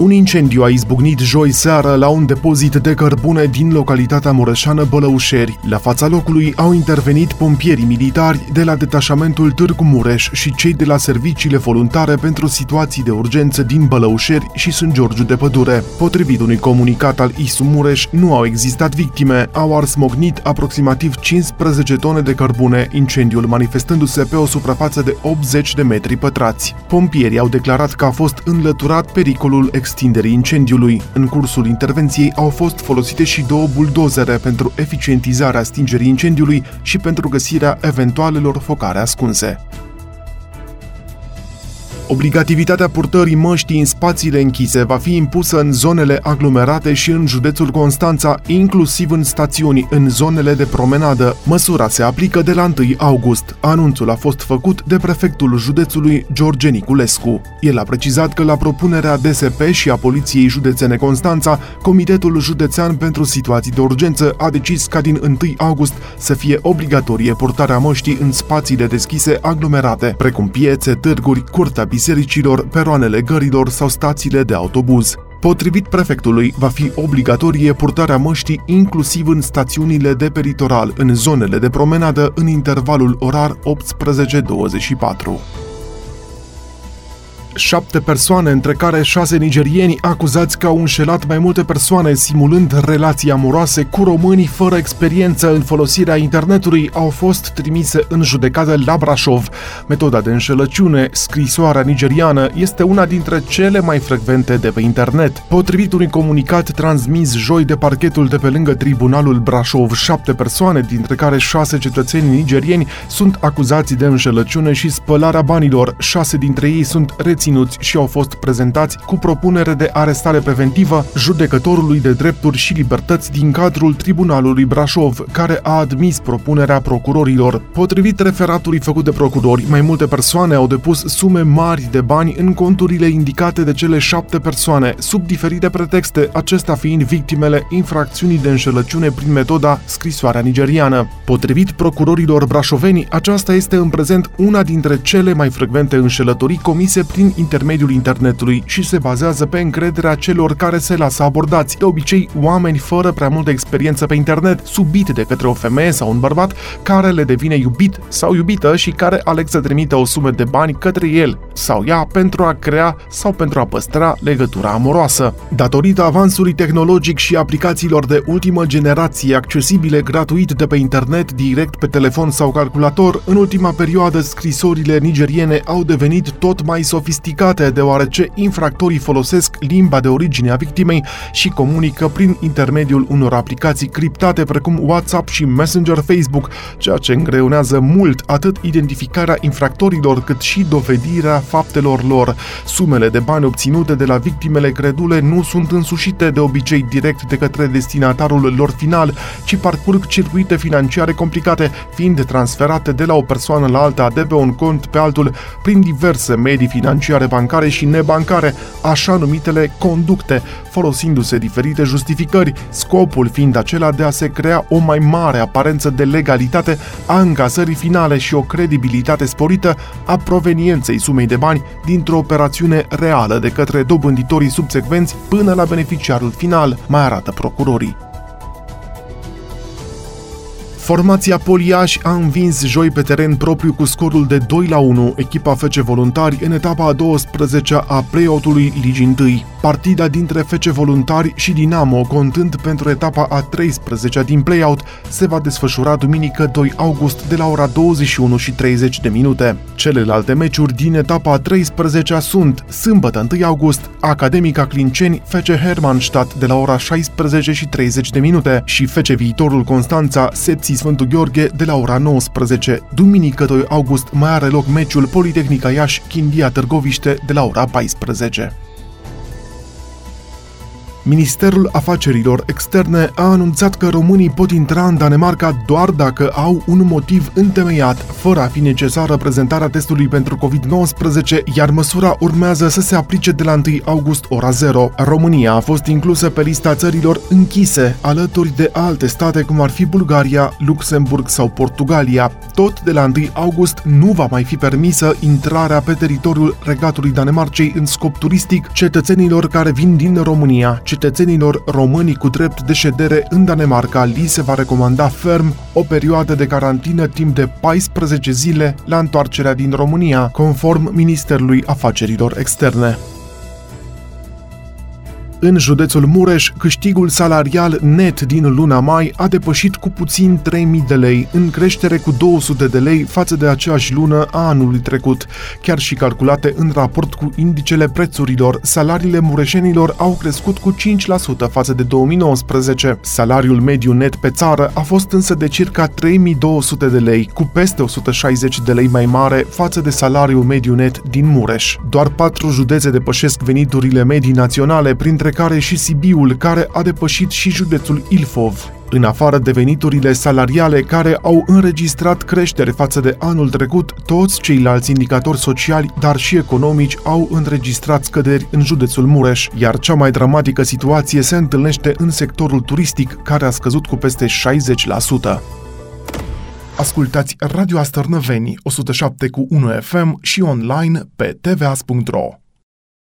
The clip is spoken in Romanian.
un incendiu a izbucnit joi seară la un depozit de cărbune din localitatea mureșană Bălăușeri. La fața locului au intervenit pompierii militari de la detașamentul Târgu Mureș și cei de la serviciile voluntare pentru situații de urgență din Bălăușeri și Sunt Georgiu de Pădure. Potrivit unui comunicat al ISU Mureș, nu au existat victime, au ars mognit aproximativ 15 tone de cărbune, incendiul manifestându-se pe o suprafață de 80 de metri pătrați. Pompierii au declarat că a fost înlăturat pericolul ex extinderii incendiului. În cursul intervenției au fost folosite și două buldozere pentru eficientizarea stingerii incendiului și pentru găsirea eventualelor focare ascunse. Obligativitatea purtării măștii în spațiile închise va fi impusă în zonele aglomerate și în județul Constanța, inclusiv în stațiuni, în zonele de promenadă. Măsura se aplică de la 1 august. Anunțul a fost făcut de prefectul județului George Niculescu. El a precizat că la propunerea DSP și a Poliției Județene Constanța, Comitetul Județean pentru Situații de Urgență a decis ca din 1 august să fie obligatorie purtarea măștii în spațiile deschise aglomerate, precum piețe, târguri, curtea bisericilor, peroanele gărilor sau stațiile de autobuz. Potrivit prefectului, va fi obligatorie purtarea măștii inclusiv în stațiunile de peritoral, în zonele de promenadă, în intervalul orar 18-24 șapte persoane, între care șase nigerieni acuzați că au înșelat mai multe persoane simulând relații amoroase cu românii fără experiență în folosirea internetului, au fost trimise în judecată la Brașov. Metoda de înșelăciune, scrisoarea nigeriană, este una dintre cele mai frecvente de pe internet. Potrivit unui comunicat transmis joi de parchetul de pe lângă tribunalul Brașov, șapte persoane, dintre care șase cetățeni nigerieni, sunt acuzați de înșelăciune și spălarea banilor. Șase dintre ei sunt reținuți reținuți și au fost prezentați cu propunere de arestare preventivă judecătorului de drepturi și libertăți din cadrul Tribunalului Brașov, care a admis propunerea procurorilor. Potrivit referatului făcut de procurori, mai multe persoane au depus sume mari de bani în conturile indicate de cele șapte persoane, sub diferite pretexte, acestea fiind victimele infracțiunii de înșelăciune prin metoda scrisoarea nigeriană. Potrivit procurorilor brașoveni, aceasta este în prezent una dintre cele mai frecvente înșelătorii comise prin intermediul internetului și se bazează pe încrederea celor care se lasă abordați, de obicei oameni fără prea multă experiență pe internet, subit de către o femeie sau un bărbat care le devine iubit sau iubită și care aleg să trimite o sumă de bani către el sau ea pentru a crea sau pentru a păstra legătura amoroasă. Datorită avansului tehnologic și aplicațiilor de ultimă generație accesibile gratuit de pe internet, direct pe telefon sau calculator, în ultima perioadă scrisorile nigeriene au devenit tot mai sofisticate sofisticate, deoarece infractorii folosesc limba de origine a victimei și comunică prin intermediul unor aplicații criptate precum WhatsApp și Messenger Facebook, ceea ce îngreunează mult atât identificarea infractorilor cât și dovedirea faptelor lor. Sumele de bani obținute de la victimele credule nu sunt însușite de obicei direct de către destinatarul lor final, ci parcurg circuite financiare complicate, fiind transferate de la o persoană la alta de pe un cont pe altul prin diverse medii financiare financiare bancare și nebancare, așa numitele conducte, folosindu-se diferite justificări, scopul fiind acela de a se crea o mai mare aparență de legalitate a încasării finale și o credibilitate sporită a provenienței sumei de bani dintr-o operațiune reală de către dobânditorii subsecvenți până la beneficiarul final, mai arată procurorii. Formația Poliaș a învins joi pe teren propriu cu scorul de 2 la 1 echipa FC Voluntari în etapa a 12 a play-out-ului Ligii 1. Partida dintre FC Voluntari și Dinamo, contând pentru etapa a 13 din play-out, se va desfășura duminică 2 august de la ora 21 și 30 de minute. Celelalte meciuri din etapa a 13 sunt sâmbătă 1 august, Academica Clinceni FC Hermannstadt de la ora 16 și 30 de minute și FC Viitorul Constanța Sepsis Sfântul Gheorghe de la ora 19. Duminică 2 august mai are loc meciul Politehnica Iași Chindia Târgoviște de la ora 14. Ministerul Afacerilor Externe a anunțat că românii pot intra în Danemarca doar dacă au un motiv întemeiat, fără a fi necesară prezentarea testului pentru COVID-19, iar măsura urmează să se aplice de la 1 august ora 0. România a fost inclusă pe lista țărilor închise, alături de alte state cum ar fi Bulgaria, Luxemburg sau Portugalia. Tot de la 1 august nu va mai fi permisă intrarea pe teritoriul regatului Danemarcei în scop turistic cetățenilor care vin din România cetățenilor români cu drept de ședere în Danemarca li se va recomanda ferm o perioadă de carantină timp de 14 zile la întoarcerea din România, conform Ministerului Afacerilor Externe. În județul Mureș, câștigul salarial net din luna mai a depășit cu puțin 3000 de lei, în creștere cu 200 de lei față de aceeași lună a anului trecut. Chiar și calculate în raport cu indicele prețurilor, salariile mureșenilor au crescut cu 5% față de 2019. Salariul mediu net pe țară a fost însă de circa 3200 de lei, cu peste 160 de lei mai mare față de salariul mediu net din Mureș. Doar patru județe depășesc veniturile medii naționale, printre printre care și Sibiul, care a depășit și județul Ilfov. În afară de veniturile salariale care au înregistrat creștere față de anul trecut, toți ceilalți indicatori sociali, dar și economici, au înregistrat scăderi în județul Mureș, iar cea mai dramatică situație se întâlnește în sectorul turistic, care a scăzut cu peste 60%. Ascultați Radio Astărnăveni 107 cu 1 FM și online pe tvas.ro.